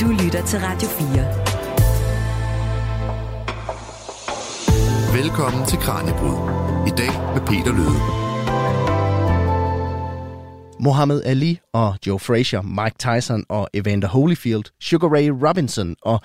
Du lytter til Radio 4. Velkommen til Kranjebrud. I dag med Peter Løde. Muhammad Ali og Joe Frazier, Mike Tyson og Evander Holyfield, Sugar Ray Robinson og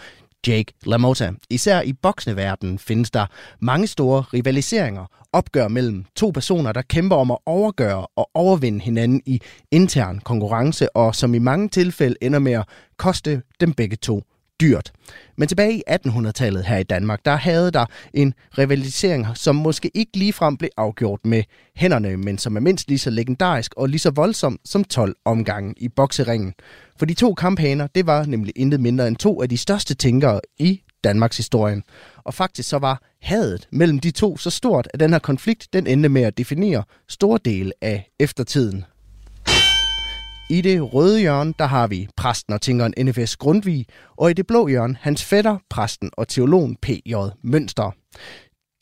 Jake LaMotta. Især i boksneverdenen findes der mange store rivaliseringer, opgør mellem to personer, der kæmper om at overgøre og overvinde hinanden i intern konkurrence, og som i mange tilfælde ender med at koste dem begge to dyrt. Men tilbage i 1800-tallet her i Danmark, der havde der en rivalisering, som måske ikke ligefrem blev afgjort med hænderne, men som er mindst lige så legendarisk og lige så voldsom som 12 omgange i bokseringen. For de to kamphaner, det var nemlig intet mindre end to af de største tænkere i Danmarks historien. Og faktisk så var hadet mellem de to så stort, at den her konflikt den endte med at definere store dele af eftertiden. I det røde hjørne, der har vi præsten og tænkeren NFS Grundvig, og i det blå hjørne hans fætter, præsten og teologen P.J. Mønster.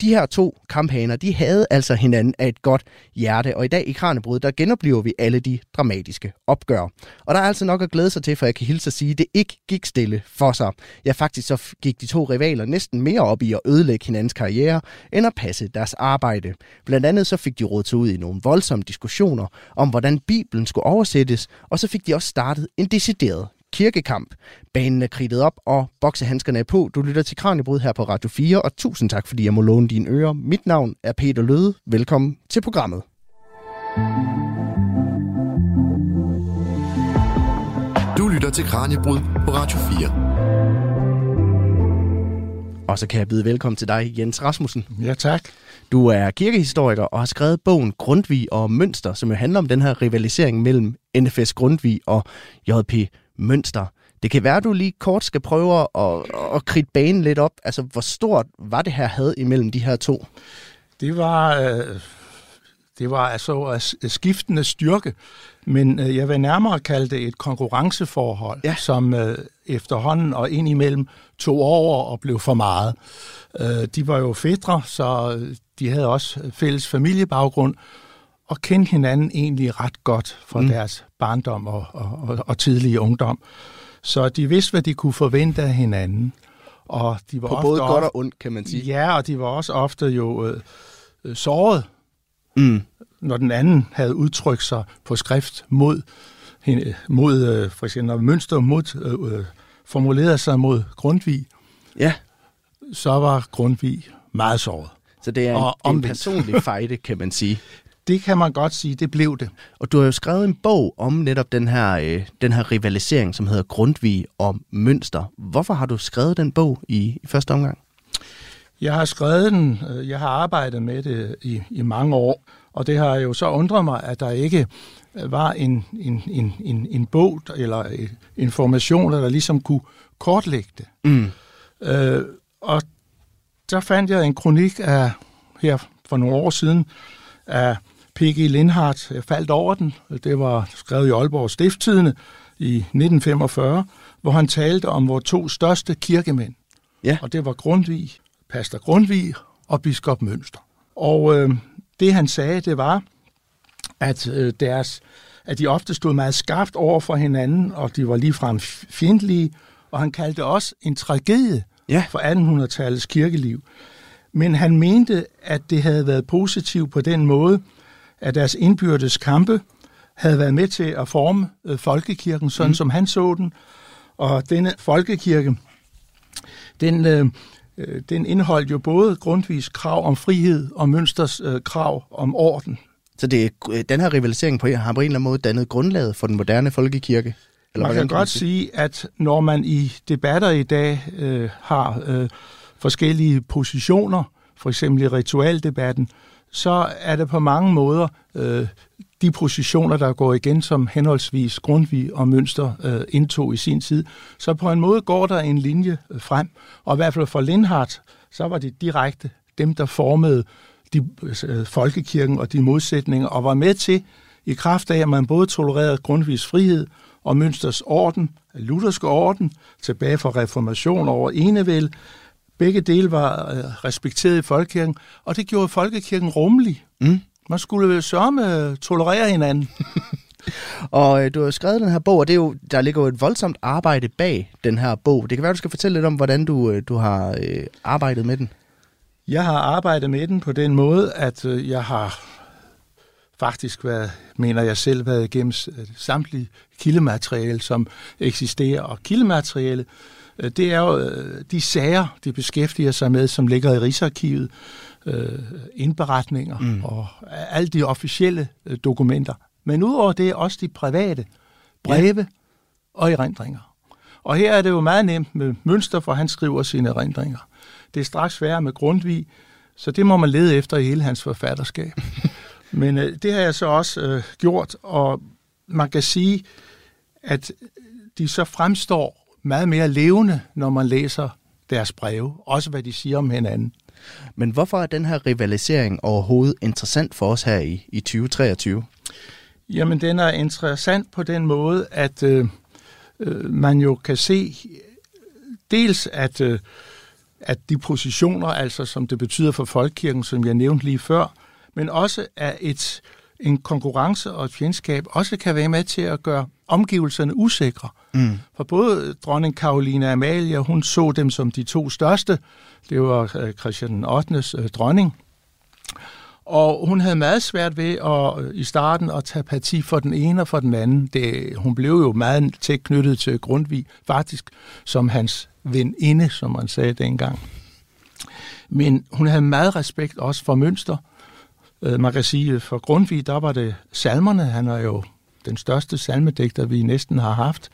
De her to kamphaner, de havde altså hinanden af et godt hjerte, og i dag i Kranjebrud, der genoplever vi alle de dramatiske opgør. Og der er altså nok at glæde sig til, for jeg kan hilse at sige, at det ikke gik stille for sig. Ja, faktisk så gik de to rivaler næsten mere op i at ødelægge hinandens karriere, end at passe deres arbejde. Blandt andet så fik de råd ud i nogle voldsomme diskussioner om, hvordan Bibelen skulle oversættes, og så fik de også startet en decideret kirkekamp. Banen er kridtet op, og boksehandskerne er på. Du lytter til Kranjebrud her på Radio 4, og tusind tak, fordi jeg må låne dine ører. Mit navn er Peter Løde. Velkommen til programmet. Du lytter til Kranjebrud på Radio 4. Og så kan jeg byde velkommen til dig, Jens Rasmussen. Ja, tak. Du er kirkehistoriker og har skrevet bogen Grundtvig og Mønster, som jo handler om den her rivalisering mellem NFS Grundtvig og JP Mønster. Det kan være, at du lige kort skal prøve at, at kridte banen lidt op. Altså, hvor stort var det her had imellem de her to? Det var, øh, det var altså skiftende styrke, men øh, jeg vil nærmere kalde det et konkurrenceforhold, ja. som øh, efterhånden og indimellem tog over og blev for meget. De var jo fædre, så de havde også fælles familiebaggrund, og kendte hinanden egentlig ret godt fra mm. deres barndom og, og, og, og tidlige ungdom. Så de vidste, hvad de kunne forvente af hinanden. Og de var På ofte både godt og ondt, kan man sige. Ja, og de var også ofte jo øh, øh, såret, mm. når den anden havde udtrykt sig på skrift mod, mod øh, for eksempel når Mønster mod, øh, øh, formulerede sig mod Grundtvig. Ja. Så var Grundtvig meget såret. Så det er en, og en personlig fejde, kan man sige. Det kan man godt sige, det blev det. Og du har jo skrevet en bog om netop den her, øh, den her rivalisering, som hedder Grundtvig og Mønster. Hvorfor har du skrevet den bog i, i første omgang? Jeg har skrevet den, øh, jeg har arbejdet med det i, i mange år, og det har jo så undret mig, at der ikke øh, var en, en, en, en, en bog eller information, der ligesom kunne kortlægge det. Mm. Øh, og der fandt jeg en kronik af her for nogle år siden af P.G. Lindhardt. Jeg faldt over den. Det var skrevet i Aalborg Stifttidene i 1945, hvor han talte om vores to største kirkemænd. Ja. Og det var Grundtvig, pastor Grundtvig og biskop Mønster. Og øh, det han sagde, det var, at øh, deres at de ofte stod meget skarpt over for hinanden, og de var ligefrem fjendtlige, og han kaldte også en tragedie ja. for 1800-tallets kirkeliv. Men han mente, at det havde været positivt på den måde, at deres indbyrdes kampe havde været med til at forme øh, folkekirken, sådan mm. som han så den. Og denne folkekirke, den, øh, øh, den indeholdt jo både grundvis krav om frihed og Mønsters øh, krav om orden. Så det, øh, den her rivalisering på, har på en eller anden måde dannet grundlaget for den moderne folkekirke? Eller man kan, kan godt sige? at når man i debatter i dag øh, har øh, forskellige positioner, for eksempel i ritualdebatten, så er det på mange måder øh, de positioner, der går igen, som henholdsvis Grundtvig og Mønster øh, indtog i sin tid. Så på en måde går der en linje øh, frem, og i hvert fald for Lindhardt, så var det direkte dem, der formede de, øh, folkekirken og de modsætninger, og var med til, i kraft af, at man både tolererede Grundtvigs frihed og Mønsters orden, lutherske orden, tilbage fra reformation over enevæld, Begge dele var øh, respekteret i folkekirken, og det gjorde folkekirken rummelig. Mm. Man skulle jo sørge med tolerere hinanden. Og øh, du har skrevet den her bog, og det er jo, der ligger jo et voldsomt arbejde bag den her bog. Det kan være, du skal fortælle lidt om, hvordan du, øh, du har øh, arbejdet med den. Jeg har arbejdet med den på den måde, at øh, jeg har faktisk været, mener jeg selv, været igennem øh, samtlige kildemateriale, som eksisterer. Og kildemateriale, øh, det er jo øh, de sager, de beskæftiger sig med, som ligger i Rigsarkivet, øh, indberetninger mm. og alle de officielle øh, dokumenter. Men udover det også de private breve ja. og erindringer. Og her er det jo meget nemt med Mønster, for han skriver sine erindringer. Det er straks sværere med Grundtvig, så det må man lede efter i hele hans forfatterskab. Men øh, det har jeg så også øh, gjort, og man kan sige, at de så fremstår meget mere levende, når man læser deres breve, også hvad de siger om hinanden. Men hvorfor er den her rivalisering overhovedet interessant for os her i, i 2023? Jamen, den er interessant på den måde, at øh, øh, man jo kan se dels, at, øh, at de positioner, altså som det betyder for folkekirken, som jeg nævnte lige før, men også at et, en konkurrence og et fjendskab også kan være med til at gøre omgivelserne usikre. Mm. For både dronning Karoline Amalia, hun så dem som de to største. Det var øh, Christian 8. Øh, dronning. Og hun havde meget svært ved at, øh, i starten at tage parti for den ene og for den anden. Det, hun blev jo meget tæt knyttet til Grundtvig, faktisk som hans veninde, som man sagde dengang. Men hun havde meget respekt også for Mønster. Øh, man kan sige, øh, for Grundtvig, der var det salmerne. Han er jo den største salmedægter, vi næsten har haft.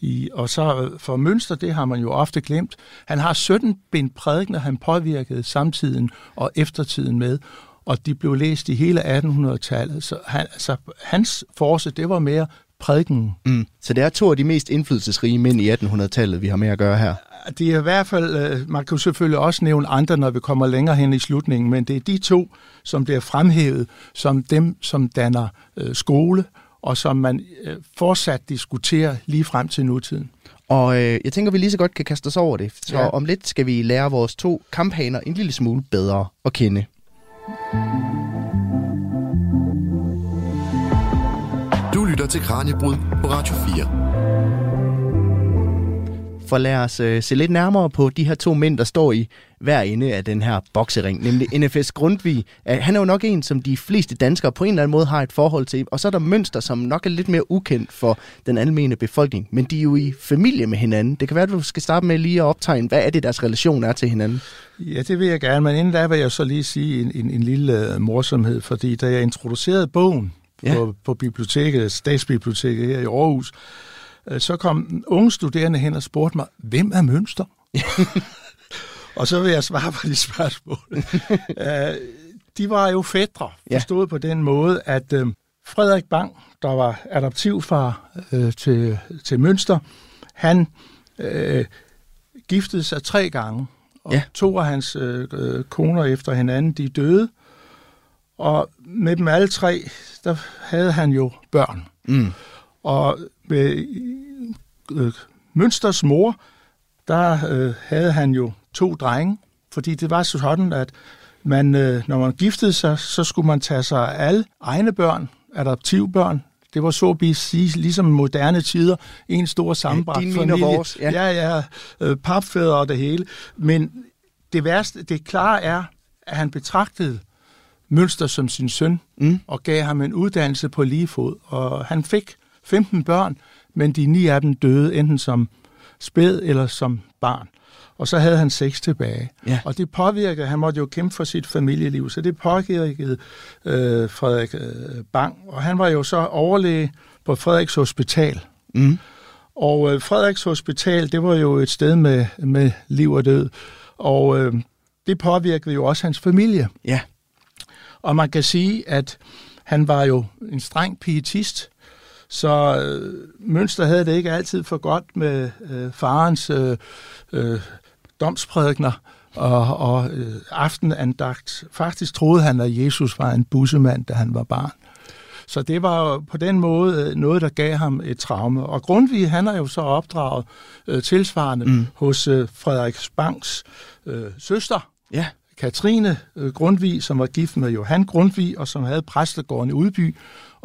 I, og så øh, for Mønster, det har man jo ofte glemt. Han har 17 bind prædikner, han påvirkede samtiden og eftertiden med, og de blev læst i hele 1800-tallet. Så han, altså, hans force, det var mere prædiken. Mm. Så det er to af de mest indflydelsesrige mænd i 1800-tallet, vi har med at gøre her. Det er i hvert fald, øh, man kan jo selvfølgelig også nævne andre, når vi kommer længere hen i slutningen, men det er de to, som bliver fremhævet som dem, som danner øh, skole og som man øh, fortsat diskuterer lige frem til nutiden. Og øh, jeg tænker, vi lige så godt kan kaste os over det. Så ja. om lidt skal vi lære vores to kamphaner en lille smule bedre at kende. Du lytter til Kranjebrud på Radio 4. For lad os øh, se lidt nærmere på de her to mænd, der står i hver ende af den her boksering, nemlig NFS Grundtvig. Han er jo nok en, som de fleste danskere på en eller anden måde har et forhold til, og så er der Mønster, som nok er lidt mere ukendt for den almene befolkning, men de er jo i familie med hinanden. Det kan være, at du skal starte med lige at optegne, hvad er det, deres relation er til hinanden? Ja, det vil jeg gerne, men inden da vil jeg så lige sige en, en, en lille uh, morsomhed, fordi da jeg introducerede bogen ja. på, på biblioteket, Statsbiblioteket her i Aarhus, Øh, så kom unge studerende hen og spurgte mig, hvem er Mønster? og så vil jeg svare på de spørgsmål. Øh, de var jo fædre, forstået ja. på den måde, at øh, Frederik Bang, der var adoptivfar øh, til, til Mønster, han øh, giftede sig tre gange, og ja. to af hans øh, koner efter hinanden, de døde, og med dem alle tre, der havde han jo børn. Mm. Og med øh, Mønsters mor, der øh, havde han jo to drenge, fordi det var sådan, at man, øh, når man giftede sig, så skulle man tage sig af alle egne børn, adoptivbørn. Det var så at sige, ligesom moderne tider, en stor sammenbragt ja, familie. Vores, ja, ja, ja øh, papfædre og det hele. Men det værste, det klare er, at han betragtede Mønster som sin søn, mm. og gav ham en uddannelse på lige fod. Og han fik 15 børn, men de ni af dem døde enten som spæd eller som barn. Og så havde han seks tilbage. Ja. Og det påvirkede, han måtte jo kæmpe for sit familieliv, så det påvirkede øh, Frederik øh, Bang. Og han var jo så overlæge på Frederiks Hospital. Mm. Og øh, Frederiks Hospital, det var jo et sted med, med liv og død. Og øh, det påvirkede jo også hans familie. Ja. Og man kan sige, at han var jo en streng pietist, så øh, Mønster havde det ikke altid for godt med øh, farens øh, øh, domsprædikner og, og øh, aftenandagt. Faktisk troede han, at Jesus var en bussemand, da han var barn. Så det var på den måde øh, noget, der gav ham et traume. Og Grundtvig, han har jo så opdraget øh, tilsvarende mm. hos øh, Frederik Banks øh, søster, ja. Katrine øh, Grundtvig, som var gift med Johan Grundtvig, og som havde præstegården i Udby.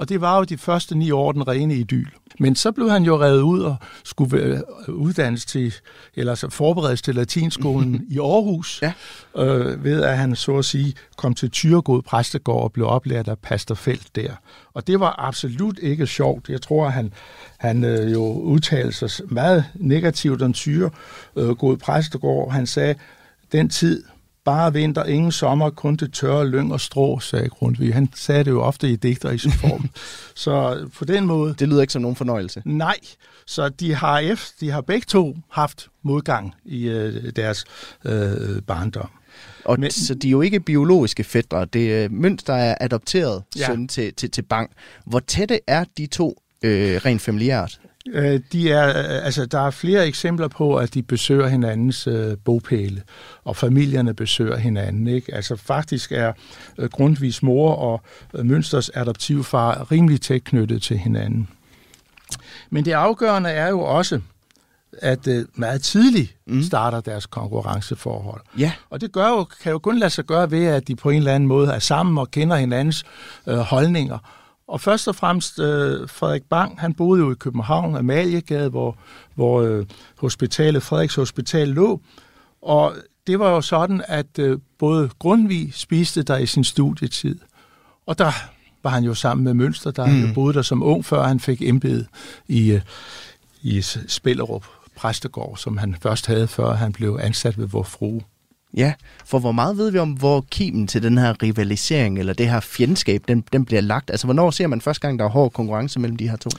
Og det var jo de første ni år den rene idyl. Men så blev han jo revet ud og skulle uddannes til, eller så forberedes til latinskolen i Aarhus, ja. øh, ved at han så at sige kom til Tyregod Præstegård og blev oplært af Pastor Felt der. Og det var absolut ikke sjovt. Jeg tror, at han, han øh, jo udtalte sig meget negativt om Tyregod Præstegård. Han sagde, den tid, Bare vinter, ingen sommer, kun det tørre lyng og strå, sagde Grundtvig. Han sagde det jo ofte i digter i sin form. så på den måde... Det lyder ikke som nogen fornøjelse. Nej, så de har, efter, de har begge to haft modgang i øh, deres øh, barndom. Og Men, så de er jo ikke biologiske fædre. Det er Mønster er adopteret ja. søn til, til, til Bang. Hvor tætte er de to øh, rent familiært? Øh, de er, øh, altså, der er flere eksempler på, at de besøger hinandens øh, bopæle, og familierne besøger hinanden. Ikke? Altså faktisk er øh, Grundtvigs mor og øh, Mønsters adoptivfar rimelig tæt knyttet til hinanden. Men det afgørende er jo også, at øh, meget tidligt mm. starter deres konkurrenceforhold. Ja. Og det gør jo, kan jo kun lade sig gøre ved, at de på en eller anden måde er sammen og kender hinandens øh, holdninger og først og fremmest øh, Frederik Bang, han boede jo i København, Amaliegade, hvor, hvor øh, hospitalet, Frederiks Hospital lå. Og det var jo sådan, at øh, både Grundtvig spiste der i sin studietid. Og der var han jo sammen med Mønster, der mm. jo boede der som ung, før han fik embed i, øh, i Spillerup præstegård, som han først havde, før han blev ansat ved vor frue. Ja, for hvor meget ved vi om, hvor kimen til den her rivalisering, eller det her fjendskab, den, den bliver lagt? Altså, hvornår ser man første gang, der er hård konkurrence mellem de her to?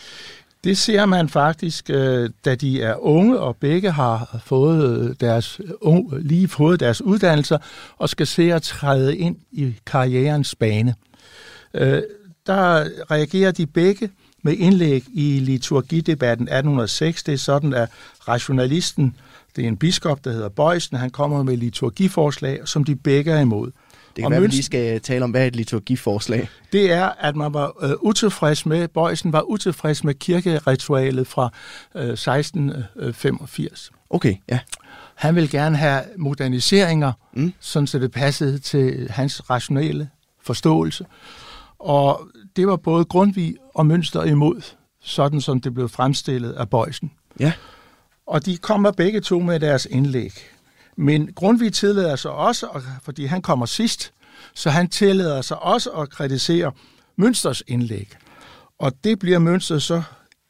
Det ser man faktisk, øh, da de er unge, og begge har fået øh, deres, øh, lige fået deres uddannelser, og skal se at træde ind i karrierens bane. Der reagerer de begge med indlæg i liturgidebatten 1806. Det er sådan, at rationalisten det er en biskop, der hedder Bøjsen. Han kommer med liturgiforslag, som de begge er imod. Det kan og være, Mønster, vi lige skal tale om, hvad et liturgiforslag? Det er, at man var øh, utilfreds med, Bøjsen var utilfreds med kirkeritualet fra øh, 1685. Okay, ja. Han vil gerne have moderniseringer, mm. sådan så det passede til hans rationelle forståelse. Og det var både Grundtvig og Mønster imod, sådan som det blev fremstillet af Bøjsen. Ja. Og de kommer begge to med deres indlæg. Men Grundtvig tillader sig også, fordi han kommer sidst, så han tillader sig også at kritisere Mønsters indlæg. Og det bliver Mønster så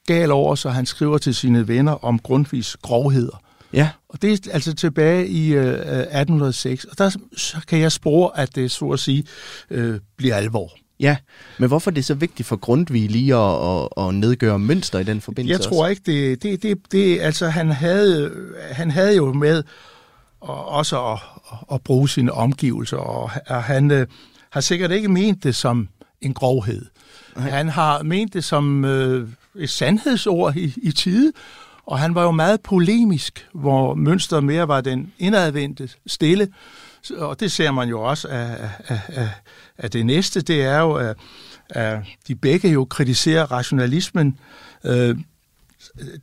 gal over, så han skriver til sine venner om Grundtvigs grovheder. Ja. Og det er altså tilbage i øh, 1806, og der så kan jeg spore, at det så at sige øh, bliver alvor. Ja, men hvorfor er det så vigtigt for Grundtvig lige at, at, at nedgøre mønster i den forbindelse? Jeg tror ikke, det, det, det, det altså han havde, han havde jo med og også at, at bruge sine omgivelser, og han øh, har sikkert ikke ment det som en grovhed. Nej. Han har ment det som øh, et sandhedsord i, i tide, og han var jo meget polemisk, hvor Mønster mere var den indadvendte, stille, og det ser man jo også af, af, af, af det næste, det er jo, at, at de begge jo kritiserer rationalismen, øh,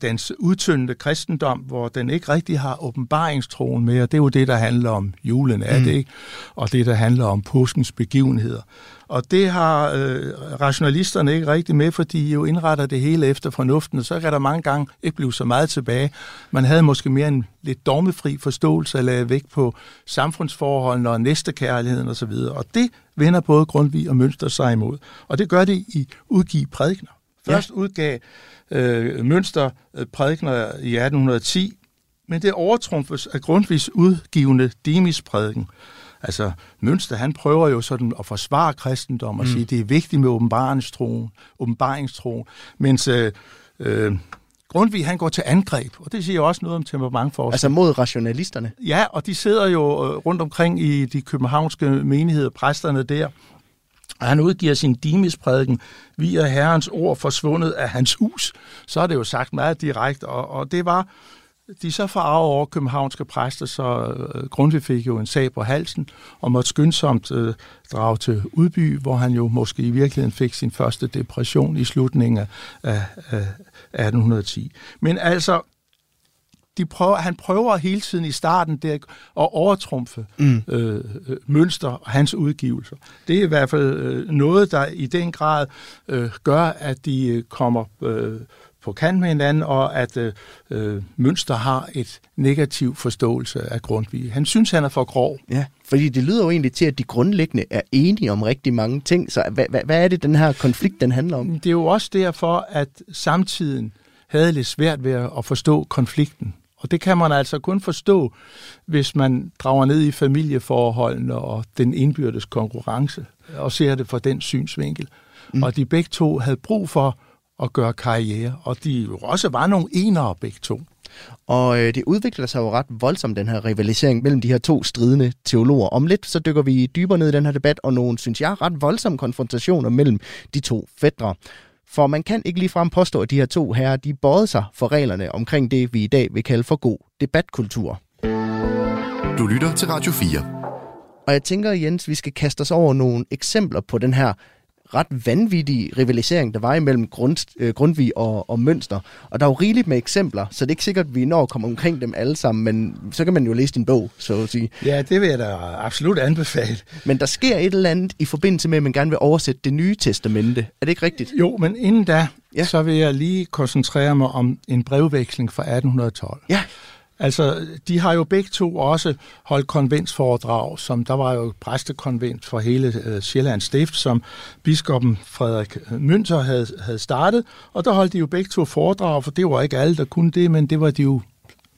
dens udtyndende kristendom, hvor den ikke rigtig har åbenbaringstroen mere. Det er jo det, der handler om julen, er mm. det ikke? Og det, der handler om påskens begivenheder. Og det har øh, rationalisterne ikke rigtig med, fordi de jo indretter det hele efter fornuften, og så kan der mange gange ikke blive så meget tilbage. Man havde måske mere en lidt dogmefri forståelse at lade vægt på samfundsforholdene og næstekærligheden osv., og, det vender både Grundtvig og Mønster sig imod. Og det gør det i udgive prædikner. Først ja. udgav øh, Mønster øh, prædikner i 1810, men det overtrumfes af Grundtvigs udgivende Demis prædiken. Altså, Mønster, han prøver jo sådan at forsvare kristendom og mm. sige, at det er vigtigt med åbenbaringstroen, åbenbaringstroen, mens øh, øh, Grundtvig, han går til angreb, og det siger også noget om temperamentforskning. Altså mod rationalisterne? Ja, og de sidder jo øh, rundt omkring i de københavnske menigheder, præsterne der, og han udgiver sin dimisprædiken, vi er herrens ord forsvundet af hans hus. Så er det jo sagt meget direkte, og, og det var de så farve over københavnske præster, så øh, Grundtvig fik jo en sag på halsen og måtte skyndsomt øh, drage til Udby, hvor han jo måske i virkeligheden fik sin første depression i slutningen af, af, af 1810. Men altså, de prøver, han prøver hele tiden i starten der at overtrumfe mm. øh, øh, mønster og hans udgivelser. Det er i hvert fald øh, noget, der i den grad øh, gør, at de øh, kommer øh, på kant med hinanden, og at øh, øh, Mønster har et negativ forståelse af Grundtvig. Han synes, han er for grov. Ja, fordi det lyder jo egentlig til, at de grundlæggende er enige om rigtig mange ting. Så hvad, hvad, hvad er det, den her konflikt, den handler om? Det er jo også derfor, at samtiden havde lidt svært ved at forstå konflikten. Og det kan man altså kun forstå, hvis man drager ned i familieforholdene og den indbyrdes konkurrence, og ser det fra den synsvinkel. Mm. Og de begge to havde brug for at gøre karriere, og de jo også var nogle enere begge to. Og øh, det udvikler sig jo ret voldsomt, den her rivalisering mellem de her to stridende teologer. Om lidt, så dykker vi dybere ned i den her debat, og nogle, synes jeg, ret voldsomme konfrontationer mellem de to fædre. For man kan ikke ligefrem påstå, at de her to herrer, de bøjede sig for reglerne omkring det, vi i dag vil kalde for god debatkultur. Du lytter til Radio 4. Og jeg tænker, Jens, vi skal kaste os over nogle eksempler på den her ret vanvittige rivalisering, der var imellem grund, øh, Grundtvig og, og Mønster. Og der er jo rigeligt med eksempler, så det er ikke sikkert, at vi når at komme omkring dem alle sammen, men så kan man jo læse din bog, så at sige. Ja, det vil jeg da absolut anbefale. Men der sker et eller andet i forbindelse med, at man gerne vil oversætte det nye testamente. Er det ikke rigtigt? Jo, men inden da, ja. så vil jeg lige koncentrere mig om en brevveksling fra 1812. Ja. Altså, de har jo begge to også holdt konventsforedrag, som der var jo præstekonvent for hele øh, Sjællands Stift, som biskoppen Frederik Mønter havde, havde startet, og der holdt de jo begge to foredrag, for det var ikke alle, der kunne det, men det var de jo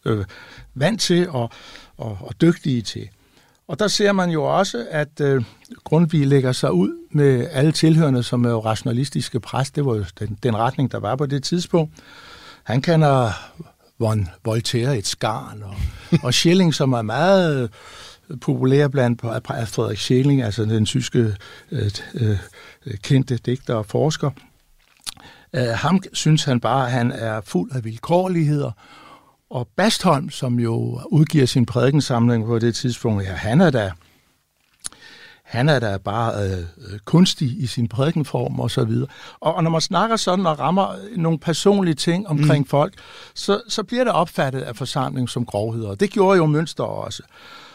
øh, vant til og, og, og dygtige til. Og der ser man jo også, at øh, Grundtvig lægger sig ud med alle tilhørende, som er jo rationalistiske præst. Det var jo den, den retning, der var på det tidspunkt. Han kender von Voltaire et skarn, og, og Schelling, som er meget populær blandt Frederik Schelling, altså den tyske øh, øh, kendte digter og forsker. Øh, ham synes han bare, at han er fuld af vilkårligheder, og Bastholm, som jo udgiver sin prædikensamling på det tidspunkt, ja, han er da han er da bare øh, øh, kunstig i sin prædikenform og så videre. Og, og når man snakker sådan og rammer nogle personlige ting omkring mm. folk, så, så bliver det opfattet af forsamlingen som grovheder. Det gjorde jo Mønster også.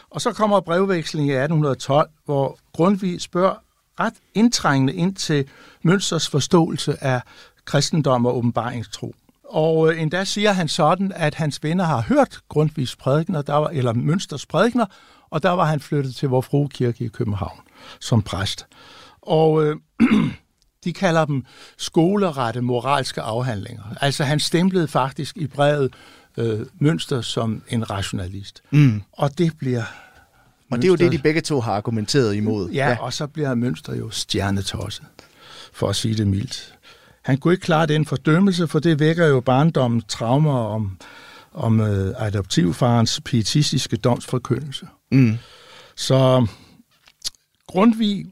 Og så kommer brevvekslingen i 1812, hvor Grundtvig spørger ret indtrængende ind til Mønsters forståelse af kristendom og åbenbaringstro. Og øh, endda siger han sådan, at hans venner har hørt Grundtvigs prædikener, der var, eller Mønsters prædikener, og der var han flyttet til Vor Frue Kirke i København som præst. Og øh, de kalder dem skolerette moralske afhandlinger. Altså han stemplede faktisk i brevet øh, Mønster som en rationalist. Mm. Og det bliver... Mønster, og det er jo det, de begge to har argumenteret imod. Ja, ja. og så bliver Mønster jo stjernetosset, for at sige det mildt. Han kunne ikke klare den fordømmelse, for det vækker jo barndommens traumer om, om øh, adoptivfarens pietistiske domsforkyndelse. Mm. Så Grundtvig,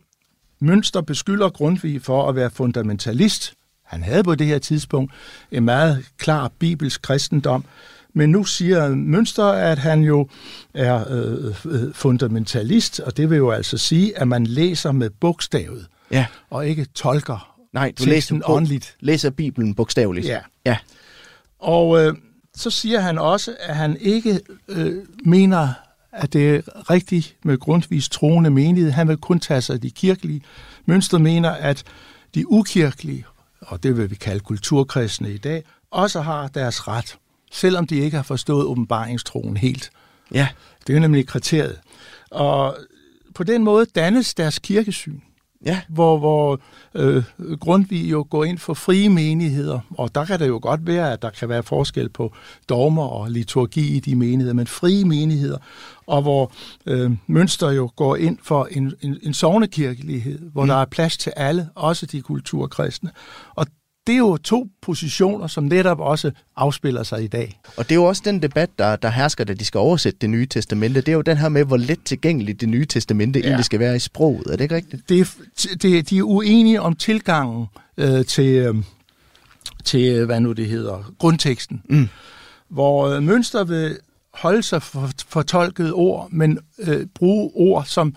Mønster beskylder Grundtvig for at være fundamentalist. Han havde på det her tidspunkt en meget klar bibelsk kristendom, men nu siger Mønster, at han jo er øh, øh, fundamentalist, og det vil jo altså sige, at man læser med bogstavet, ja. og ikke tolker Nej, du læser, åndeligt. læser Bibelen bogstaveligt. Ja. ja. Og øh, så siger han også, at han ikke øh, mener, at det er rigtigt med grundvis troende menighed. Han vil kun tage sig af de kirkelige. Mønster mener, at de ukirkelige, og det vil vi kalde kulturkristne i dag, også har deres ret, selvom de ikke har forstået åbenbaringstroen helt. Ja. Det er nemlig kriteriet. Og på den måde dannes deres kirkesyn ja. hvor, hvor øh, Grundtvig jo går ind for frie menigheder, og der kan det jo godt være, at der kan være forskel på dogmer og liturgi i de menigheder, men frie menigheder, og hvor øh, Mønster jo går ind for en, en, en sovnekirkelighed, hvor mm. der er plads til alle, også de kulturkristne. Og det er jo to positioner, som netop også afspiller sig i dag. Og det er jo også den debat, der, der hersker, da de skal oversætte det nye testamente. Det er jo den her med, hvor let tilgængeligt det nye testamente ja. egentlig skal være i sproget. Er det ikke rigtigt? Det, det, de er uenige om tilgangen øh, til, øh, til, hvad nu det hedder, grundteksten. Mm. Hvor øh, Mønster vil holde sig for fortolket ord, men øh, bruge ord, som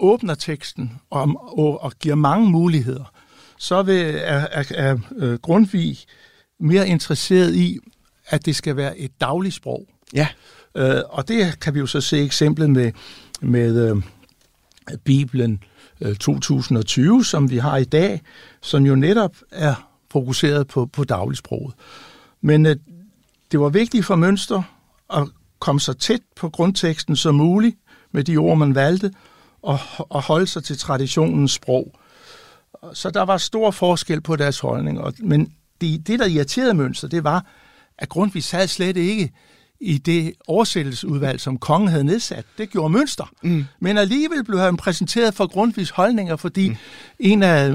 åbner teksten og, og, og giver mange muligheder så vil, er, er, er øh, Grundtvig mere interesseret i, at det skal være et dagligt sprog. Ja. Øh, og det kan vi jo så se eksemplet med, med øh, Bibelen øh, 2020, som vi har i dag, som jo netop er fokuseret på, på dagligsproget. Men øh, det var vigtigt for Mønster at komme så tæt på grundteksten som muligt med de ord, man valgte, og, og holde sig til traditionens sprog. Så der var stor forskel på deres holdning. Og, men det, det, der irriterede Mønster, det var, at Grundtvig sad slet ikke i det oversættelsesudvalg, som kongen havde nedsat. Det gjorde Mønster. Mm. Men alligevel blev han præsenteret for Grundtvigs holdninger, fordi mm. en af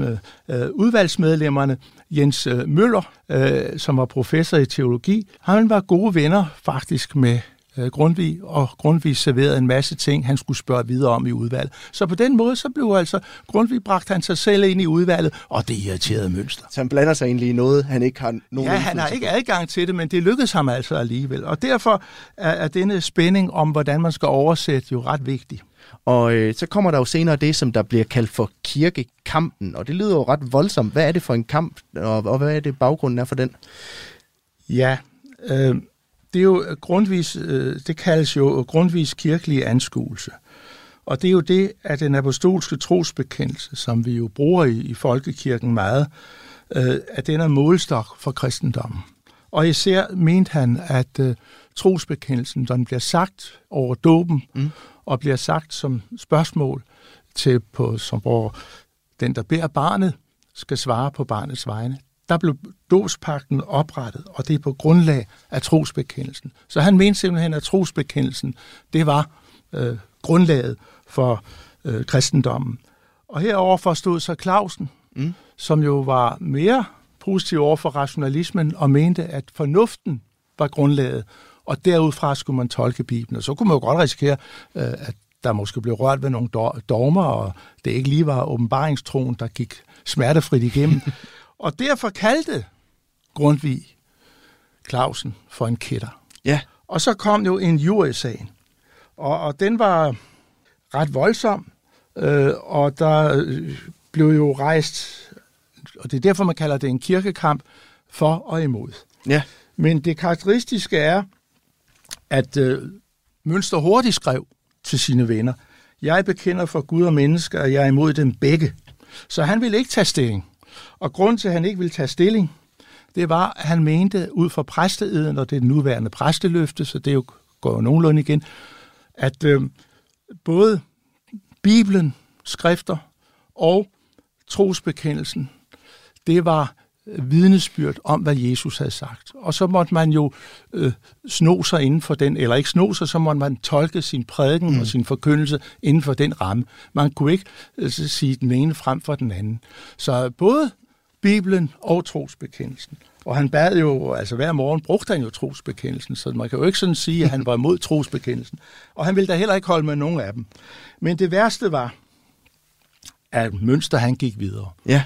øh, udvalgsmedlemmerne, Jens øh, Møller, øh, som var professor i teologi, han var gode venner faktisk med øh, Grundtvig, og Grundtvig serverede en masse ting, han skulle spørge videre om i udvalget. Så på den måde, så blev altså Grundtvig bragt han sig selv ind i udvalget, og det irriterede mønster. Så han blander sig egentlig i noget, han ikke har nogen Ja, han har ikke adgang til det, men det lykkedes ham altså alligevel. Og derfor er, er denne spænding om, hvordan man skal oversætte, jo ret vigtig. Og øh, så kommer der jo senere det, som der bliver kaldt for kirkekampen, og det lyder jo ret voldsomt. Hvad er det for en kamp, og, og hvad er det baggrunden er for den? Ja, øh, det er jo grundvis, øh, det kaldes jo grundvis kirkelige anskuelse. Og det er jo det, at den apostolske trosbekendelse, som vi jo bruger i, i folkekirken meget, øh, at den er målstok for kristendommen. Og især mente han, at øh, trosbekendelsen, den bliver sagt over dåben, mm. og bliver sagt som spørgsmål til, på, som hvor den, der beder barnet, skal svare på barnets vegne der blev dåbspakten oprettet, og det er på grundlag af trosbekendelsen. Så han mente simpelthen, at trosbekendelsen, det var øh, grundlaget for øh, kristendommen. Og herover stod så Clausen, mm. som jo var mere positiv over for rationalismen og mente, at fornuften var grundlaget, og derudfra skulle man tolke Bibelen. Og så kunne man jo godt risikere, øh, at der måske blev rørt ved nogle dogmer, og det ikke lige var åbenbaringstroen, der gik smertefrit igennem. Og derfor kaldte Grundtvig Clausen for en kætter. Ja. Og så kom jo en jurysagen, og, og den var ret voldsom, øh, og der øh, blev jo rejst, og det er derfor, man kalder det en kirkekamp, for og imod. Ja. Men det karakteristiske er, at øh, Mønster hurtigt skrev til sine venner, jeg bekender for Gud og mennesker, at jeg er imod dem begge. Så han ville ikke tage stilling. Og grund til, at han ikke ville tage stilling, det var, at han mente ud fra præsteeden, og det er den nuværende præsteløfte, så det jo, går jo nogenlunde igen, at øh, både Bibelen, skrifter og trosbekendelsen, det var vidnesbyrd om, hvad Jesus havde sagt. Og så måtte man jo øh, sno sig inden for den, eller ikke sno sig, så måtte man tolke sin prædiken mm. og sin forkyndelse inden for den ramme. Man kunne ikke øh, sige den ene frem for den anden. Så både Bibelen og trosbekendelsen. Og han bad jo, altså hver morgen brugte han jo trosbekendelsen, så man kan jo ikke sådan sige, at han var imod trosbekendelsen. Og han ville da heller ikke holde med nogen af dem. Men det værste var, at Mønster han gik videre. Ja.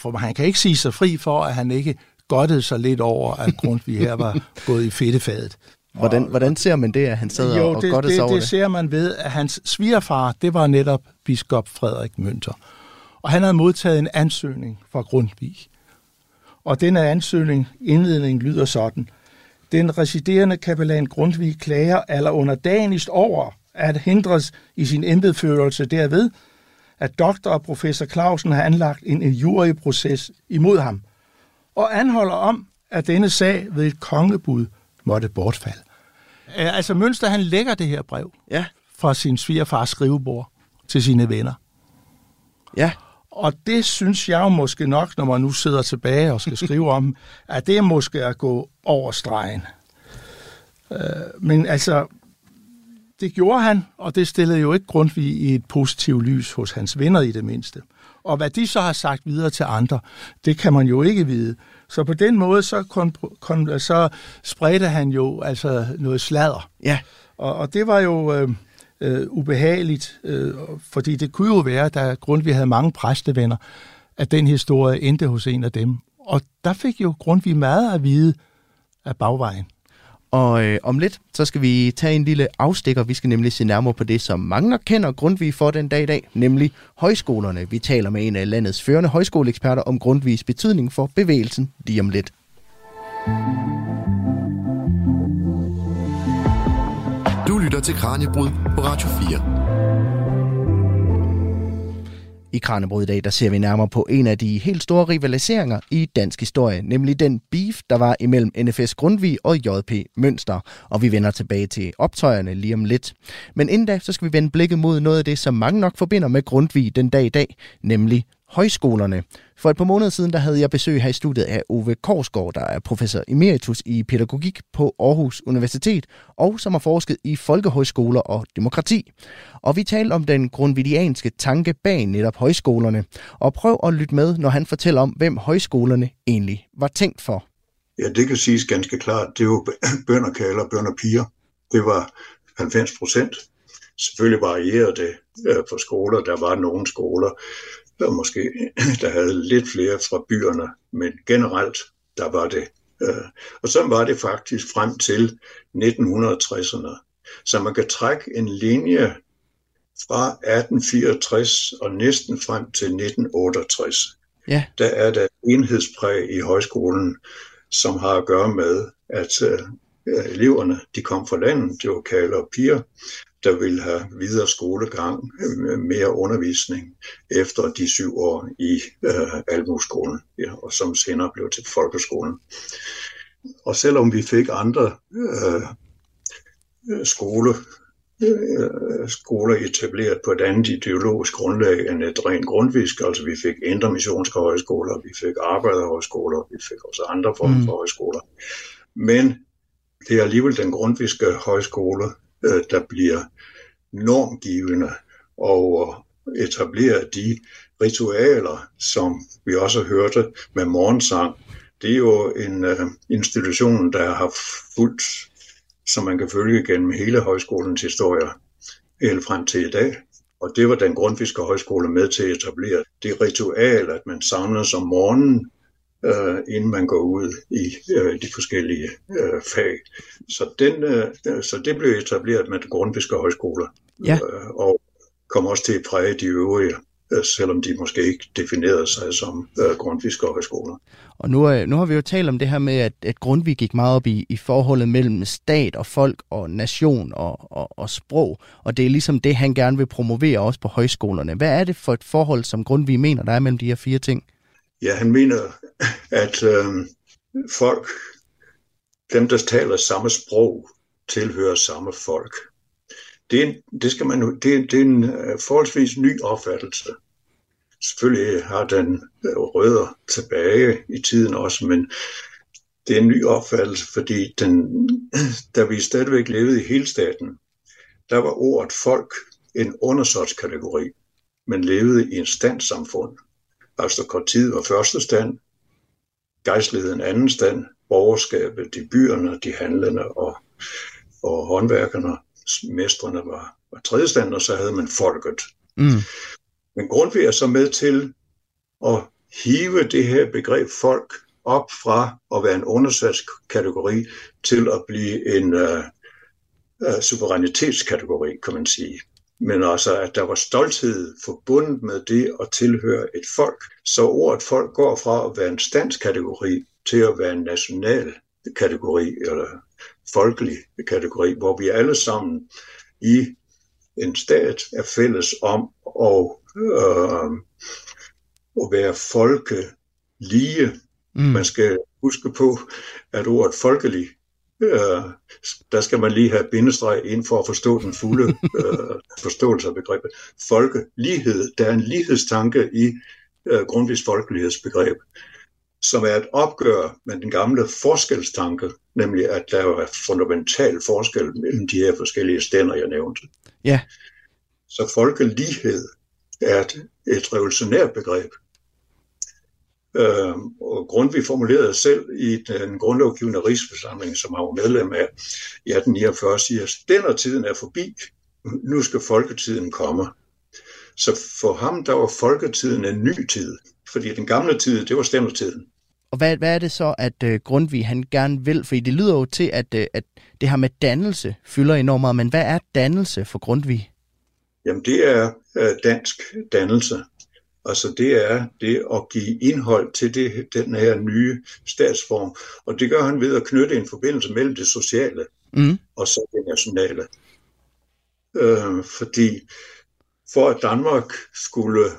For han kan ikke sige sig fri for, at han ikke godtede sig lidt over, at Grundtvig her var gået i fedtefadet. Hvordan, hvordan ser man det, at han sad jo, og det, sig over det? det? ser man ved, at hans svigerfar, det var netop biskop Frederik Mønter. Og han havde modtaget en ansøgning fra Grundtvig. Og denne ansøgning, indledningen lyder sådan. Den residerende kapellan Grundtvig klager aller underdanigst over at hindres i sin embedførelse derved, at doktor og professor Clausen har anlagt en juryproces imod ham, og anholder om, at denne sag ved et kongebud måtte bortfalde. Altså Mønster, han lægger det her brev Ja, fra sin svigerfars skrivebord til sine venner. ja. Og det synes jeg jo måske nok, når man nu sidder tilbage og skal skrive om, at det er måske at gå over stregen. Øh, men altså, det gjorde han, og det stillede jo ikke Grundtvig i et positivt lys hos hans venner i det mindste. Og hvad de så har sagt videre til andre, det kan man jo ikke vide. Så på den måde, så, kon, kon, så spredte han jo altså noget sladder. Ja, Og, og det var jo øh, øh, ubehageligt, øh, fordi det kunne jo være, da Grundtvig havde mange præstevenner, at den historie endte hos en af dem. Og der fik jo Grundtvig meget at vide af bagvejen og øh, om lidt, så skal vi tage en lille afstikker. Vi skal nemlig se nærmere på det, som mange nok kender Grundtvig for den dag i dag, nemlig højskolerne. Vi taler med en af landets førende højskoleeksperter om Grundtvigs betydning for bevægelsen lige om lidt. Du lytter til Kranjebrud på Radio 4. I Kranjebrud i dag, der ser vi nærmere på en af de helt store rivaliseringer i dansk historie, nemlig den beef, der var imellem NFS Grundvig og JP Mønster. Og vi vender tilbage til optøjerne lige om lidt. Men inden da, så skal vi vende blikket mod noget af det, som mange nok forbinder med Grundvig den dag i dag, nemlig højskolerne. For et par måneder siden der havde jeg besøg her i studiet af Ove Korsgaard, der er professor emeritus i pædagogik på Aarhus Universitet, og som har forsket i folkehøjskoler og demokrati. Og vi talte om den grundvidianske tanke bag netop højskolerne, og prøv at lytte med, når han fortæller om, hvem højskolerne egentlig var tænkt for. Ja, det kan siges ganske klart. Det er jo bønderpiger. Det var 90 procent. Selvfølgelig varierede det øh, på for skoler. Der var nogle skoler, der måske der havde lidt flere fra byerne, men generelt der var det. Øh, og så var det faktisk frem til 1960'erne. Så man kan trække en linje fra 1864 og næsten frem til 1968. Ja. Der er der enhedspræg i højskolen, som har at gøre med, at uh, eleverne de kom fra landet, det var kalder og piger, der vil have videre skolegang, øh, mere undervisning efter de syv år i øh, Almueskolen, ja, og som senere blev til folkeskolen. Og selvom vi fik andre øh, skole, øh, skoler etableret på et andet ideologisk grundlag end et rent grundvisk, altså vi fik intermissionske højskoler, vi fik arbejderhøjskoler, vi fik også andre former for mm. højskoler. Men det er alligevel den grundviske højskole, øh, der bliver normgivende og øh, etablerer de ritualer, som vi også hørte med morgensang. Det er jo en øh, institution, der har fulgt, som man kan følge gennem hele højskolens historie, helt frem til i dag. Og det var den grundviske højskole med til at etablere. Det ritual, at man samles om morgenen, øh, inden man går ud i øh, de forskellige øh, fag. Så, den, øh, så det blev etableret med den grundfiske højskole, ja. øh, og kom også til at præge de øvrige øh, selvom de måske ikke definerede sig som øh, grundfiske højskoler. Og nu, øh, nu har vi jo talt om det her med, at, at Grundtvig gik meget op i, i forholdet mellem stat og folk og nation og, og, og sprog, og det er ligesom det, han gerne vil promovere også på højskolerne. Hvad er det for et forhold, som Grundtvig mener, der er mellem de her fire ting? Ja, han mener, at øh, folk, dem der taler samme sprog, tilhører samme folk. Det, er, det, skal man, det, det er en øh, forholdsvis ny opfattelse. Selvfølgelig har den øh, rødder tilbage i tiden også, men det er en ny opfattelse, fordi den, da vi stadigvæk levede i hele staten, der var ordet folk en undersortskategori, men levede i en standsamfund. Aristokratiet var første stand, gejstligheden anden stand, borgerskabet, de byerne, de handlende og, og håndværkerne, mestrene var, var tredje stand, og så havde man folket. Mm. Men Grundtvig er så med til at hive det her begreb folk op fra at være en undersatskategori til at blive en uh, uh, suverænitetskategori, kan man sige men altså at der var stolthed forbundet med det at tilhøre et folk. Så ordet folk går fra at være en standskategori til at være en national kategori, eller folkelig kategori, hvor vi alle sammen i en stat er fælles om at, øh, at være folkelige. Mm. Man skal huske på, at ordet folkelig øh, der skal man lige have bindestreg ind for at forstå den fulde øh, forståelse af begrebet. Folkelighed, der er en lighedstanke i øh, Grundtvigs folkelighedsbegreb, som er et opgør med den gamle forskelstanke, nemlig at der er fundamental forskel mellem de her forskellige stænder, jeg nævnte. Ja. Så folkelighed er et, et revolutionært begreb, Øh, og Grundtvig formulerede selv i den grundlovgivende rigsforsamling, som han var medlem af i 1849, siger, at tiden er forbi, nu skal folketiden komme. Så for ham, der var folketiden en ny tid, fordi den gamle tid, det var stændertiden. Og hvad, hvad er det så, at uh, Grundtvig han gerne vil? Fordi det lyder jo til, at, uh, at det her med dannelse fylder enormt meget. Men hvad er dannelse for Grundtvig? Jamen det er uh, dansk dannelse. Altså det er det at give indhold til det, den her nye statsform. Og det gør han ved at knytte en forbindelse mellem det sociale mm. og så det nationale. øh, fordi for at Danmark skulle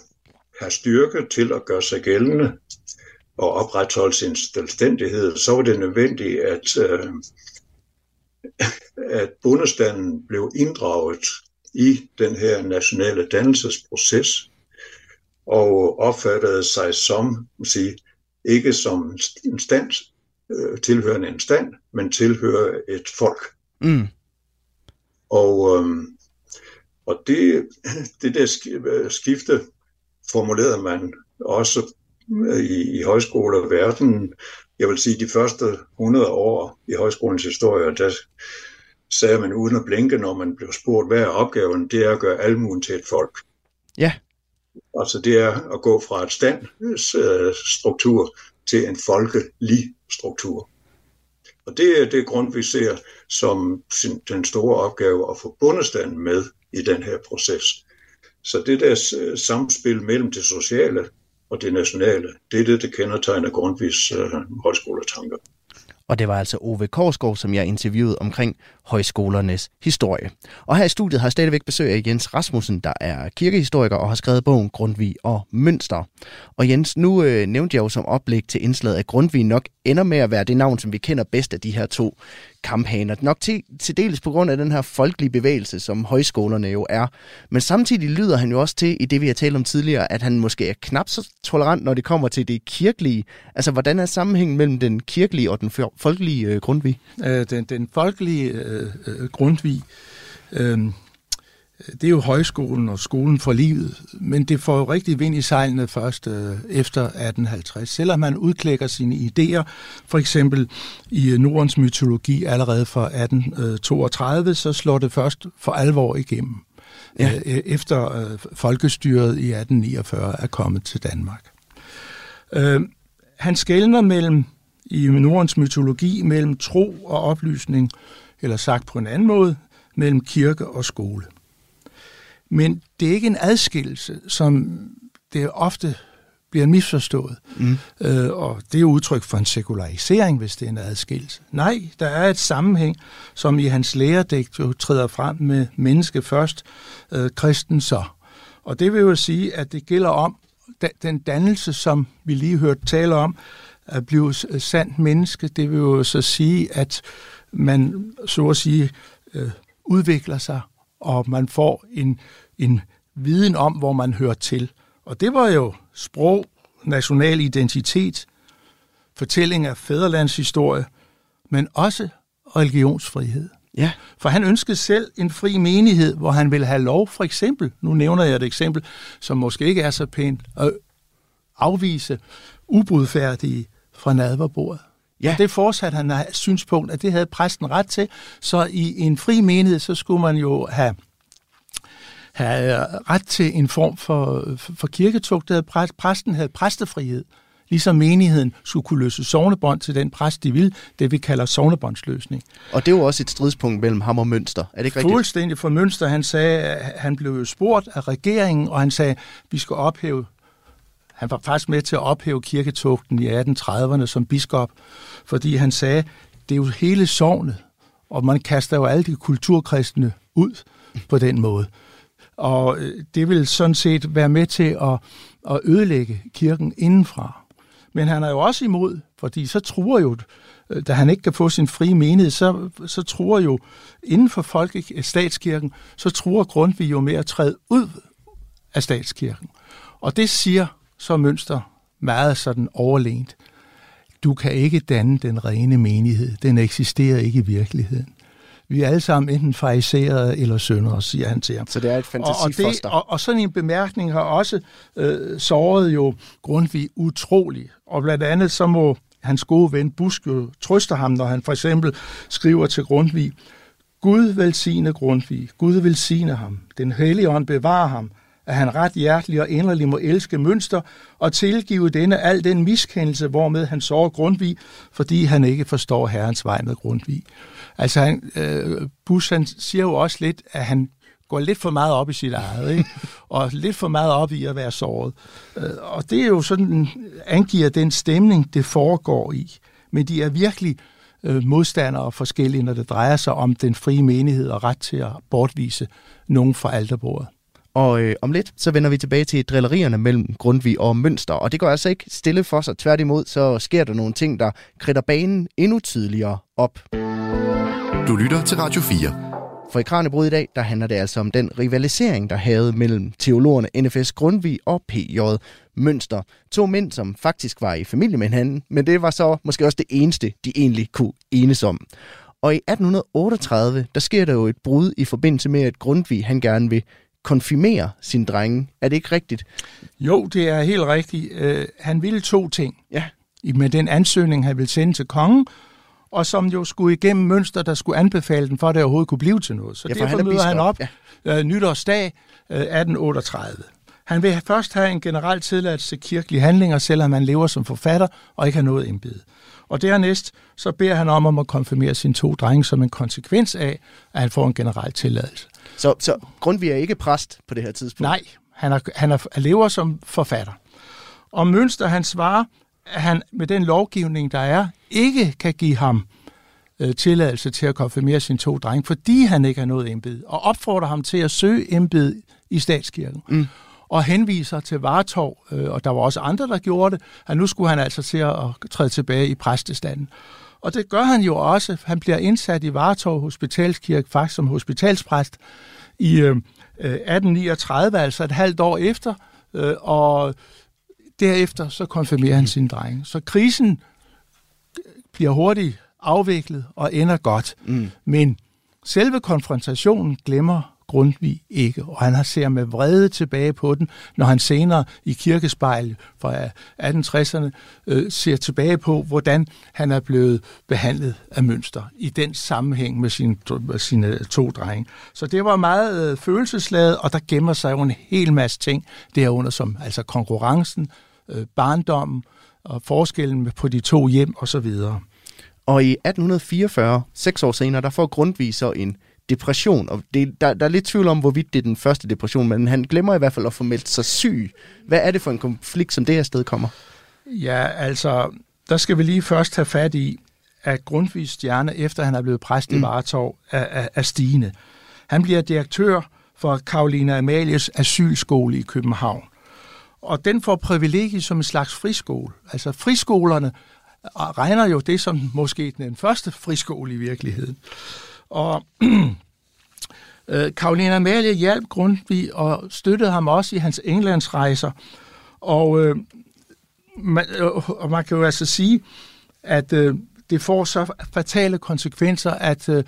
have styrke til at gøre sig gældende og opretholde sin selvstændighed, så var det nødvendigt, at, øh, at bundestanden blev inddraget i den her nationale dannelsesproces og opfattede sig som, sige, ikke som en stand, øh, tilhørende en stand, men tilhører et folk. Mm. Og, øh, og det, det der skifte formulerede man også i, i højskoleverdenen. Jeg vil sige, de første 100 år i højskolens historie, der sagde man uden at blinke, når man blev spurgt, hvad er opgaven? Det er at gøre almuen til et folk. Ja. Altså det er at gå fra et standstruktur øh, til en folkelig struktur. Og det er det grund, vi ser som den store opgave at få bundestanden med i den her proces. Så det der samspil mellem det sociale og det nationale, det er det, der kendetegner Grundtvigs øh, højskoletanker. Og det var altså Ove Korsgaard, som jeg interviewede omkring højskolernes historie. Og her i studiet har jeg stadigvæk besøg af Jens Rasmussen, der er kirkehistoriker og har skrevet bogen Grundtvig og Mønster. Og Jens, nu øh, nævnte jeg jo som oplæg til indslaget, at Grundtvig nok ender med at være det navn, som vi kender bedst af de her to kamphaner. Nok til, til dels på grund af den her folkelige bevægelse, som højskolerne jo er. Men samtidig lyder han jo også til, i det vi har talt om tidligere, at han måske er knap så tolerant, når det kommer til det kirkelige. Altså, hvordan er sammenhængen mellem den kirkelige og den folkelige øh, grundvig? Øh, den, den folkelige øh, grundvig, øh, det er jo højskolen og skolen for livet, men det får jo rigtig vind i sejlene først øh, efter 1850. Selvom man udklækker sine idéer, for eksempel i Nordens mytologi allerede fra 1832, så slår det først for alvor igennem, ja. øh, efter øh, folkestyret i 1849 er kommet til Danmark. Øh, han skældner mellem i Nordens mytologi mellem tro og oplysning, eller sagt på en anden måde, mellem kirke og skole. Men det er ikke en adskillelse, som det ofte bliver misforstået. Mm. Øh, og det er udtryk for en sekularisering, hvis det er en adskillelse. Nej, der er et sammenhæng, som i hans læredigt jo træder frem med menneske først, øh, kristen så. Og det vil jo sige, at det gælder om den dannelse, som vi lige hørte tale om, at blive sandt menneske. Det vil jo så sige, at man så at sige øh, udvikler sig, og man får en en viden om, hvor man hører til. Og det var jo sprog, national identitet, fortælling af fæderlandshistorie, men også religionsfrihed. Ja. For han ønskede selv en fri menighed, hvor han ville have lov, for eksempel, nu nævner jeg et eksempel, som måske ikke er så pænt, at afvise ubrudfærdige fra nadverbordet. Ja. Og det fortsatte han synspunkt, at det havde præsten ret til. Så i en fri menighed, så skulle man jo have have ret til en form for, for kirketugt. Havde præst, præsten havde præstefrihed, ligesom menigheden skulle kunne løse sovnebånd til den præst, de vil, det vi kalder sovnebåndsløsning. Og det var også et stridspunkt mellem ham og Mønster, er det ikke rigtigt? Fuldstændig for Mønster. Han sagde, han blev jo spurgt af regeringen, og han sagde, vi skal ophæve han var faktisk med til at ophæve kirketugten i 1830'erne som biskop, fordi han sagde, det er jo hele sovnet, og man kaster jo alle de kulturkristne ud på den måde. Og øh, det vil sådan set være med til at, at ødelægge kirken indenfra. Men han er jo også imod, fordi så tror jo, øh, da han ikke kan få sin frie menighed, så, så tror jo inden for folke, øh, statskirken, så tror Grundtvig jo med at træde ud af statskirken. Og det siger så Mønster meget sådan overlænt. Du kan ikke danne den rene menighed. Den eksisterer ikke i virkeligheden. Vi er alle sammen enten fariserede eller syndere, siger han til ham. Så det er et fantasifoster. Og, og, og, og sådan en bemærkning har også øh, såret jo Grundtvig utroligt. Og blandt andet så må hans gode ven Busk jo trøste ham, når han for eksempel skriver til Grundtvig, Gud velsigne Grundtvig, Gud velsigne ham, den hellige ånd bevarer ham, at han ret hjertelig og inderlig må elske mønster og tilgive denne al den miskendelse, hvormed han sår Grundtvig, fordi han ikke forstår herrens vej med Grundtvig. Altså, han, øh, Bus, han siger jo også lidt, at han går lidt for meget op i sit eget, ikke? og lidt for meget op i at være såret. Øh, og det er jo sådan, angiver den stemning, det foregår i. Men de er virkelig øh, modstandere forskellige, når det drejer sig om den frie menighed og ret til at bortvise nogen fra alterbordet. Og øh, om lidt, så vender vi tilbage til drillerierne mellem Grundtvig og Mønster. Og det går altså ikke stille for sig. Tværtimod, så sker der nogle ting, der kridter banen endnu tydeligere op. Du lytter til Radio 4. For i Kranjebrud i dag, der handler det altså om den rivalisering, der havde mellem teologerne NFS Grundtvig og PJ Mønster. To mænd, som faktisk var i familie med hinanden, men det var så måske også det eneste, de egentlig kunne enes om. Og i 1838, der sker der jo et brud i forbindelse med, at Grundtvig han gerne vil konfirmere sin drenge. Er det ikke rigtigt? Jo, det er helt rigtigt. Uh, han ville to ting. Ja. Med den ansøgning, han ville sende til kongen, og som jo skulle igennem mønster, der skulle anbefale den, for at det overhovedet kunne blive til noget. Så Ja, for derfor han er møder han op ja. uh, nytårsdag uh, 1838. Han vil først have en generel tilladelse til kirkelige handlinger, selvom han lever som forfatter og ikke har noget embede. Og dernæst så beder han om, om at konfirmere sine to drenge som en konsekvens af, at han får en generel tilladelse. Så, så Grundtvig er ikke præst på det her tidspunkt? Nej, han, er, han, er, lever som forfatter. Og Mønster, han svarer, at han med den lovgivning, der er, ikke kan give ham øh, tilladelse til at konfirmere sine to drenge, fordi han ikke har noget embede, og opfordrer ham til at søge embede i statskirken. Mm. Og henviser til Vartov, øh, og der var også andre, der gjorde det, at nu skulle han altså til at træde tilbage i præstestanden. Og det gør han jo også. Han bliver indsat i Vartov Hospitalskirke, faktisk som hospitalspræst, i øh, 1839, altså et halvt år efter, øh, og derefter så konfirmerer han sine drenge. Så krisen bliver hurtigt afviklet og ender godt. Mm. Men selve konfrontationen glemmer Grundtvig ikke, og han ser med vrede tilbage på den, når han senere i kirkespejl fra 1860'erne øh, ser tilbage på, hvordan han er blevet behandlet af mønster i den sammenhæng med sine, med sine to drenge. Så det var meget øh, følelsesladet, og der gemmer sig jo en hel masse ting derunder, som altså konkurrencen, øh, barndommen og forskellen på de to hjem osv. Og i 1844, seks år senere, der får Grundtvig så en depression. Og det, der, der er lidt tvivl om, hvorvidt det er den første depression, men han glemmer i hvert fald at få meldt sig syg. Hvad er det for en konflikt, som det her sted kommer? Ja, altså, der skal vi lige først have fat i, at Grundtvigs stjerne, efter han er blevet præst mm. i Vartov, er, er, er stigende. Han bliver direktør for Karolina Amalies asylskole i København. Og den får privilegie som en slags friskole. Altså friskolerne regner jo det som måske den første friskole i virkeligheden. Og øh, Karolina Amalie hjalp Grundtvig og støttede ham også i hans Englandsrejser. Og, øh, man, øh, og man kan jo altså sige, at øh, det får så fatale konsekvenser, at øh,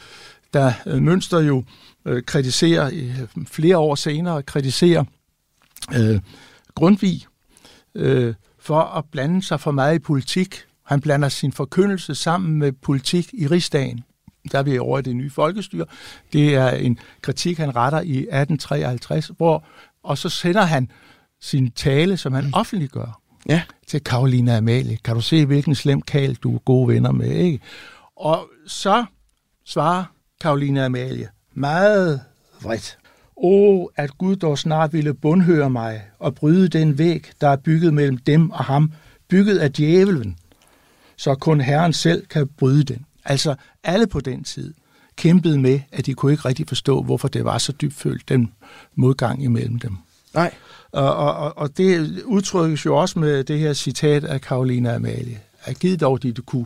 da øh, Mønster jo øh, kritiserer, øh, flere år senere kritiserer øh, Grundtvig øh, for at blande sig for meget i politik. Han blander sin forkyndelse sammen med politik i rigsdagen. Der er vi over i det nye folkestyre. Det er en kritik, han retter i 1853, hvor, og så sender han sin tale, som han offentliggør, Ja. til Karolina Amalie. Kan du se, hvilken slem kald du er gode venner med, ikke? Og så svarer Karolina Amalie meget vredt. Åh, at Gud dog snart ville bundhøre mig og bryde den væg, der er bygget mellem dem og ham, bygget af djævelen, så kun Herren selv kan bryde den. Altså, alle på den tid kæmpede med, at de kunne ikke rigtig forstå, hvorfor det var så dybfølt, den modgang imellem dem. Nej. Og, og, og det udtrykkes jo også med det her citat af Karolina Amalie. At givet dog, de kunne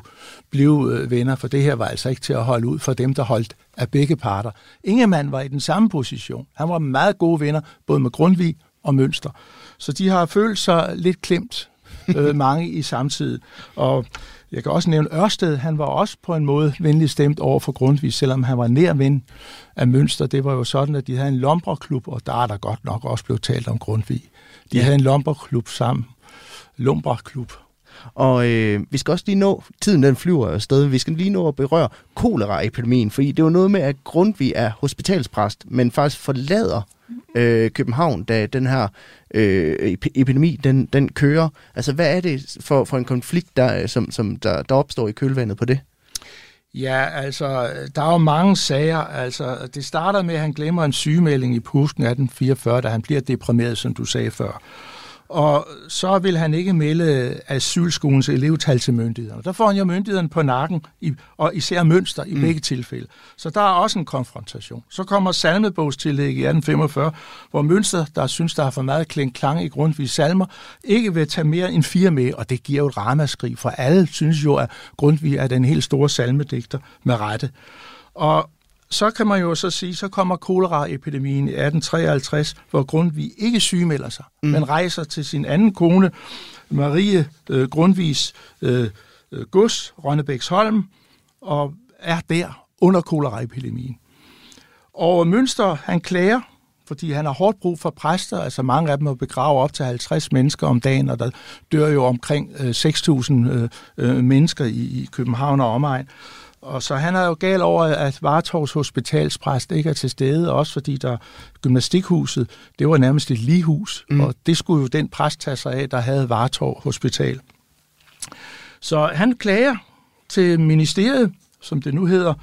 blive øh, venner, for det her var altså ikke til at holde ud for dem, der holdt af begge parter. Ingemann var i den samme position. Han var meget gode venner, både med Grundtvig og Mønster. Så de har følt sig lidt klemt, øh, mange i samtiden. Og jeg kan også nævne Ørsted, han var også på en måde venligt stemt over for Grundtvig, selvom han var nær ven af Mønster. Det var jo sådan, at de havde en lomberklub, og der er der godt nok også blevet talt om Grundtvig. De ja. havde en lomberklub sammen. Lumberklub. Og øh, vi skal også lige nå, tiden den flyver afsted, vi skal lige nå at berøre koleraepidemien, fordi det jo noget med, at Grundtvig er hospitalspræst, men faktisk forlader øh, København, da den her øh, epidemi, den, den kører. Altså, hvad er det for, for en konflikt, der, som, som der, der opstår i kølvandet på det? Ja, altså, der er jo mange sager. Altså, det starter med, at han glemmer en sygemelding i påsken 1844, da han bliver deprimeret, som du sagde før og så vil han ikke melde asylskolens elevtal til myndighederne. Der får han jo myndighederne på nakken, og især mønster i mm. begge tilfælde. Så der er også en konfrontation. Så kommer salmebogstillæg i 1845, hvor Mønster, der synes, der har for meget kling klang i Grundtvigs salmer, ikke vil tage mere end fire med, og det giver jo et ramaskrig, for alle synes jo, at Grundtvig er den helt store salmedigter med rette. Og så kan man jo så sige, så kommer koleraepidemien i 1853, hvor Grundtvig ikke sygemelder sig, mm. men rejser til sin anden kone, Marie øh, Grundtvigs øh, øh gods, Rønnebæksholm, og er der under koleraepidemien. Og Mønster, han klager, fordi han har hårdt brug for præster, altså mange af dem har begravet op til 50 mennesker om dagen, og der dør jo omkring øh, 6.000 øh, øh, mennesker i, i København og omegn. Og så han er jo gal over, at Vartovs hospitalspræst ikke er til stede, også fordi der gymnastikhuset, det var nærmest et ligehus, mm. og det skulle jo den præst tage sig af, der havde Vartov Hospital. Så han klager til ministeriet, som det nu hedder,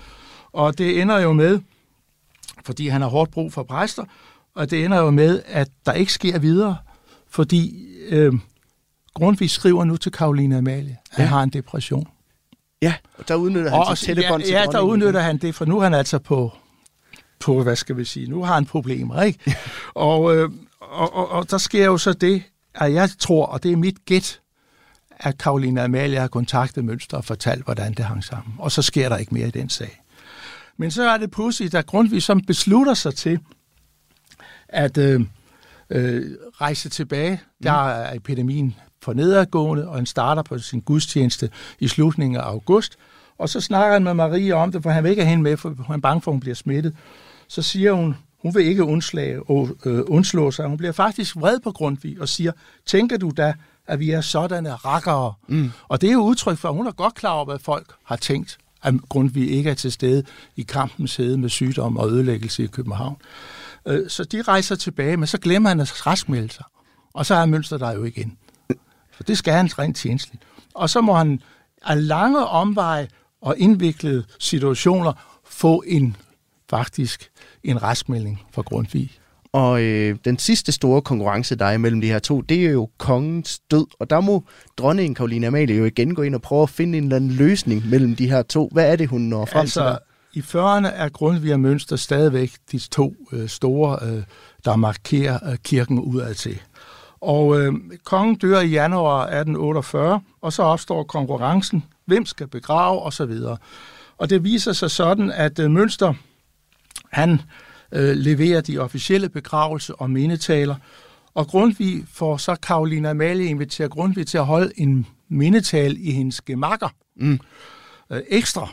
og det ender jo med, fordi han har hårdt brug for præster, og det ender jo med, at der ikke sker videre, fordi øh, Grundtvig skriver nu til Karoline Amalie, at ja. han har en depression. Ja, og der udnytter han og, sit ja, Ja, der udnytter han det, for nu er han altså på, på hvad skal vi sige, nu har han problemer, ikke? og, øh, og, og, og der sker jo så det, at jeg tror, og det er mit gæt, at Karoline Amalie har kontaktet Mønster og fortalt, hvordan det hang sammen. Og så sker der ikke mere i den sag. Men så er det pludselig, at Grundtvig som beslutter sig til at øh, øh, rejse tilbage. Der er epidemien for nedadgående, og han starter på sin gudstjeneste i slutningen af august. Og så snakker han med Marie om det, for han vil ikke have hende med, for han er bange for, at hun bliver smittet. Så siger hun, hun vil ikke undslage, og, øh, undslå sig. Hun bliver faktisk vred på Grundtvig og siger, tænker du da, at vi er sådanne rakkere? Mm. Og det er jo udtryk for, at hun er godt klar over, hvad folk har tænkt, at Grundtvig ikke er til stede i kampens hede med sygdom og ødelæggelse i København. Øh, så de rejser tilbage, men så glemmer han at raskmelde sig. Og så er Mønster der jo igen. For det skal han rent tjenestligt. Og så må han af lange omveje og indviklede situationer få en faktisk en raskmelding fra Grundtvig. Og øh, den sidste store konkurrence, der er mellem de her to, det er jo kongens død. Og der må dronningen Karoline Amalie jo igen gå ind og prøve at finde en eller anden løsning mellem de her to. Hvad er det, hun når frem altså, til? I 40'erne er Grundtvig og Mønster stadigvæk de to øh, store, øh, der markerer øh, kirken udad til. Og øh, kongen dør i januar 1848, og så opstår konkurrencen. Hvem skal begrave, og så videre. Og det viser sig sådan, at øh, Mønster, han øh, leverer de officielle begravelse og mindetaler, og Grundtvig får så Karolina Amalie inviteret Grundtvig til at holde en mindetal i hendes gemakker. Mm. Øh, ekstra.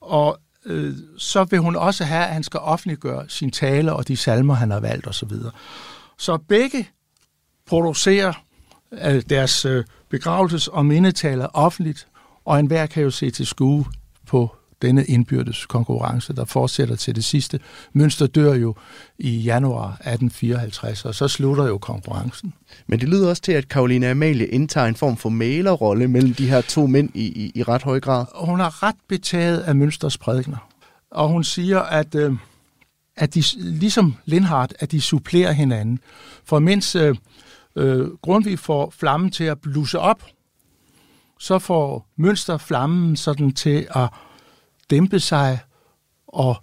Og øh, så vil hun også have, at han skal offentliggøre sin tale og de salmer, han har valgt osv. Så, så begge producerer øh, deres øh, begravelses- og mindetaler offentligt, og enhver kan jo se til skue på denne indbyrdes konkurrence, der fortsætter til det sidste. Mønster dør jo i januar 1854, og så slutter jo konkurrencen. Men det lyder også til, at Karoline Amalie indtager en form for malerrolle mellem de her to mænd i, i, i ret høj grad. Hun er ret betaget af Mønsters prædikner, og hun siger, at, øh, at de, ligesom Lindhardt, at de supplerer hinanden. For mens øh, øh, Grundtvig får flammen til at blusse op, så får Mønster flammen sådan til at dæmpe sig og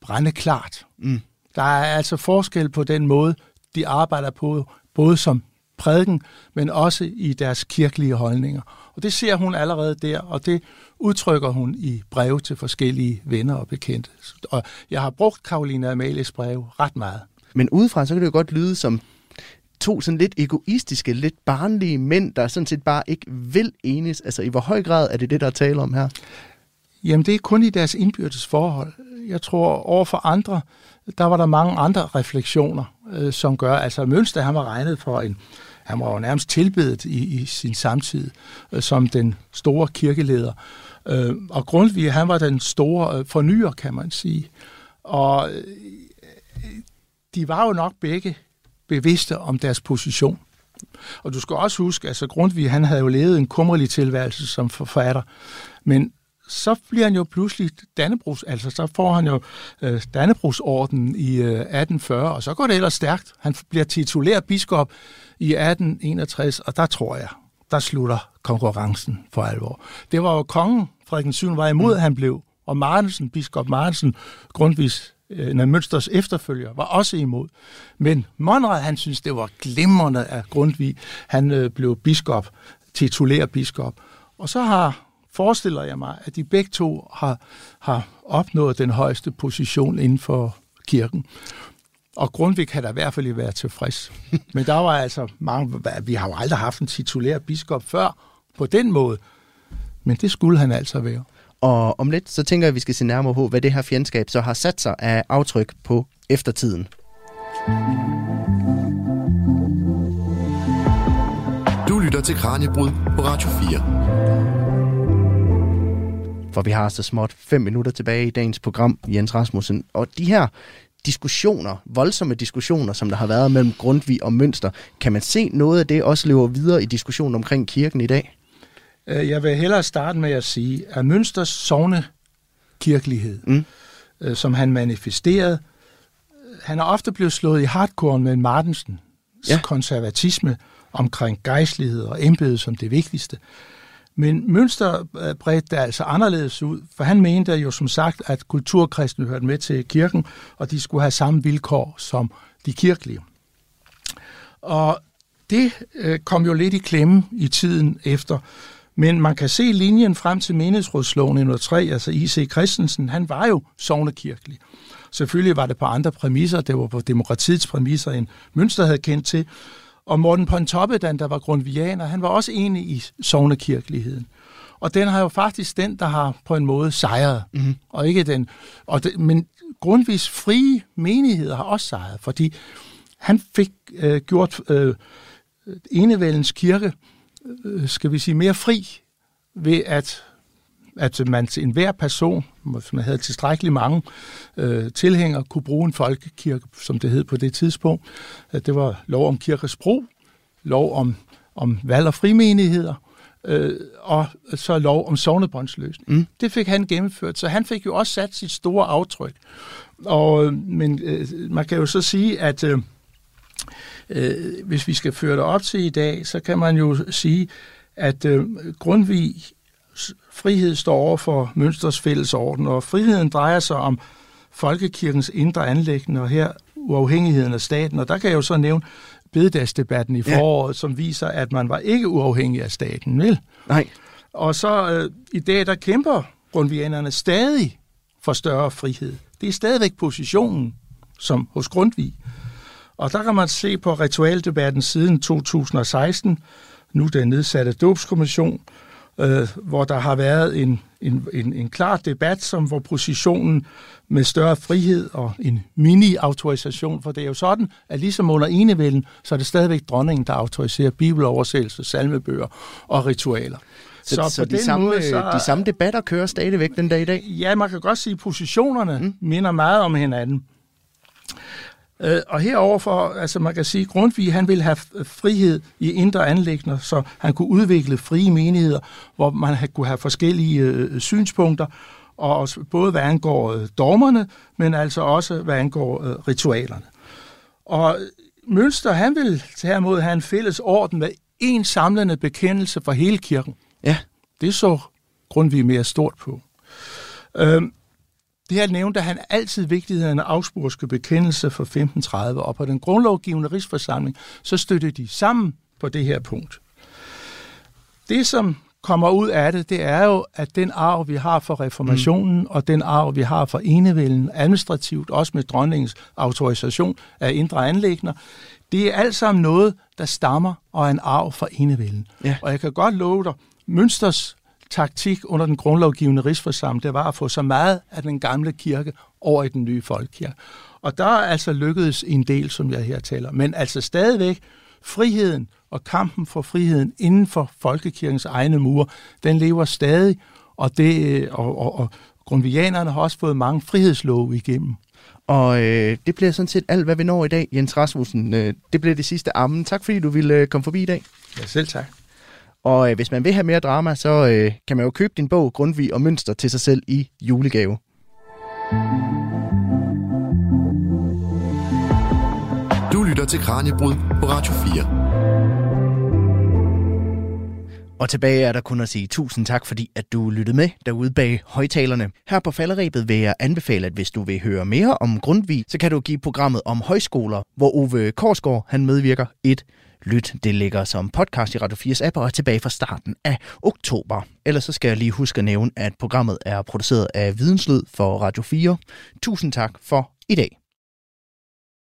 brænde klart. Mm. Der er altså forskel på den måde, de arbejder på, både som prædiken, men også i deres kirkelige holdninger. Og det ser hun allerede der, og det udtrykker hun i breve til forskellige venner og bekendte. Og jeg har brugt Karolina Amalies breve ret meget. Men udefra, så kan det jo godt lyde som to sådan lidt egoistiske, lidt barnlige mænd, der sådan set bare ikke vil enes. Altså i hvor høj grad er det det, der er tale om her? Jamen det er kun i deres indbyrdes forhold. Jeg tror over for andre, der var der mange andre refleksioner, øh, som gør, altså Mønster, han var regnet for en, han var jo nærmest tilbedet i, i sin samtid øh, som den store kirkeleder. Øh, og Grundtvig, han var den store øh, fornyer, kan man sige. Og øh, de var jo nok begge bevidste om deres position. Og du skal også huske, altså Grundtvig, han havde jo levet en kummerlig tilværelse som forfatter, men så bliver han jo pludselig Dannebrugs, altså så får han jo øh, Dannebrugsordenen i øh, 1840, og så går det ellers stærkt. Han bliver titulær biskop i 1861, og der tror jeg, der slutter konkurrencen for alvor. Det var jo kongen, Frederik 7. var imod, mm. han blev, og Martensen, biskop Martensen, grundvis øh, en af Mønsters efterfølger, var også imod. Men Monrad, han synes, det var glimrende af Grundtvig. Han øh, blev biskop, titulær biskop. Og så har forestiller jeg mig, at de begge to har, har opnået den højeste position inden for kirken. Og Grundtvig kan da i hvert fald være tilfreds. Men der var altså mange, vi har jo aldrig haft en titulær biskop før på den måde. Men det skulle han altså være. Og om lidt, så tænker jeg, at vi skal se nærmere på, hvad det her fjendskab så har sat sig af aftryk på eftertiden. Du lytter til Kranjebrud på Radio 4. For vi har så småt fem minutter tilbage i dagens program, Jens Rasmussen. Og de her diskussioner, voldsomme diskussioner, som der har været mellem Grundtvig og Mønster, kan man se noget af det også lever videre i diskussionen omkring kirken i dag? Øh, jeg vil hellere starte med at sige, at Mønsters sovne kirkelighed, mm. Øh, som han manifesterede, han er ofte blevet slået i hardcore med Martensen ja. konservatisme omkring gejstlighed og embede som det vigtigste. Men Mønster øh, bredte det altså anderledes ud, for han mente jo som sagt, at kulturkristne hørte med til kirken, og de skulle have samme vilkår som de kirkelige. Og det øh, kom jo lidt i klemme i tiden efter. Men man kan se linjen frem til menighedsrådsloven 103, altså I.C. Christensen, han var jo sovnekirkelig. Selvfølgelig var det på andre præmisser, det var på demokratiets præmisser, end Mønster havde kendt til. Og Morten Pontoppidan, der var grundvianer, han var også enig i sovnekirkeligheden. Og den har jo faktisk den, der har på en måde sejret, mm-hmm. og ikke den. Og det, men grundvis frie menigheder har også sejret, fordi han fik øh, gjort øh, enevældens kirke, skal vi sige, mere fri ved at at man til enhver person, hvis man havde tilstrækkeligt mange øh, tilhængere, kunne bruge en folkekirke, som det hed på det tidspunkt. Det var lov om kirkes brug, lov om, om valg og frimenigheder, øh, og så lov om sovnebåndsløsning. Mm. Det fik han gennemført, så han fik jo også sat sit store aftryk. Og, men øh, man kan jo så sige, at øh, øh, hvis vi skal føre det op til i dag, så kan man jo sige, at øh, Grundtvig frihed står over for Mønsters fællesorden, og friheden drejer sig om folkekirkens indre anlæggende, og her uafhængigheden af staten. Og der kan jeg jo så nævne bededagsdebatten i foråret, ja. som viser, at man var ikke uafhængig af staten, vel? Nej. Og så øh, i dag, der kæmper grundvianerne stadig for større frihed. Det er stadigvæk positionen, som hos Grundtvig. Og der kan man se på ritualdebatten siden 2016, nu den nedsatte dåbskommission, øh, hvor der har været en, en, en, en klar debat, som hvor positionen med større frihed og en mini-autorisation, for det er jo sådan, at ligesom under enevælden, så er det stadigvæk dronningen, der autoriserer bibeloversættelse, salmebøger og ritualer. Så, så, så, de, samme, måde, så de samme debatter kører stadigvæk den dag i dag? Ja, man kan godt sige, at positionerne mm. minder meget om hinanden. Øh, og heroverfor, altså man kan sige, Grundtvig han vil have frihed i indre anlægner, så han kunne udvikle frie menigheder, hvor man kunne have forskellige øh, synspunkter, og både hvad angår øh, dogmerne, men altså også hvad angår øh, ritualerne. Og Mønster, han vil derimod have en fælles orden med en samlende bekendelse for hele kirken. Ja. Det så Grundtvig mere stort på. Øhm, det her nævnte han altid vigtigheden af afspurske bekendelse for 1530, og på den grundlovgivende rigsforsamling, så støttede de sammen på det her punkt. Det, som kommer ud af det, det er jo, at den arv, vi har for reformationen, mm. og den arv, vi har for enevælden, administrativt, også med dronningens autorisation af indre anlægner, det er alt sammen noget, der stammer og er en arv for enevælden. Ja. Og jeg kan godt love dig, Mønsters taktik under den grundlovgivende rigsforsamling, det var at få så meget af den gamle kirke over i den nye folkekirke. Og der er altså lykkedes en del, som jeg her taler. Men altså stadigvæk friheden og kampen for friheden inden for folkekirkens egne mure, den lever stadig, og, det, og, og, og grundvianerne har også fået mange frihedslove igennem. Og øh, det bliver sådan set alt, hvad vi når i dag, Jens Rasmussen. Øh, det bliver det sidste ammen. Tak fordi du ville øh, komme forbi i dag. Ja, selv tak. Og øh, hvis man vil have mere drama, så øh, kan man jo købe din bog Grundtvig og Mønster til sig selv i julegave. Du lytter til Kranjebrud på Radio 4. Og tilbage er der kun at sige tusind tak, fordi at du lyttede med derude bag højtalerne. Her på falderæbet vil jeg anbefale, at hvis du vil høre mere om Grundtvig, så kan du give programmet om højskoler, hvor Ove Korsgaard han medvirker et lyt. Det ligger som podcast i Radio 4's app og er tilbage fra starten af oktober. Ellers så skal jeg lige huske at nævne, at programmet er produceret af Videnslyd for Radio 4. Tusind tak for i dag.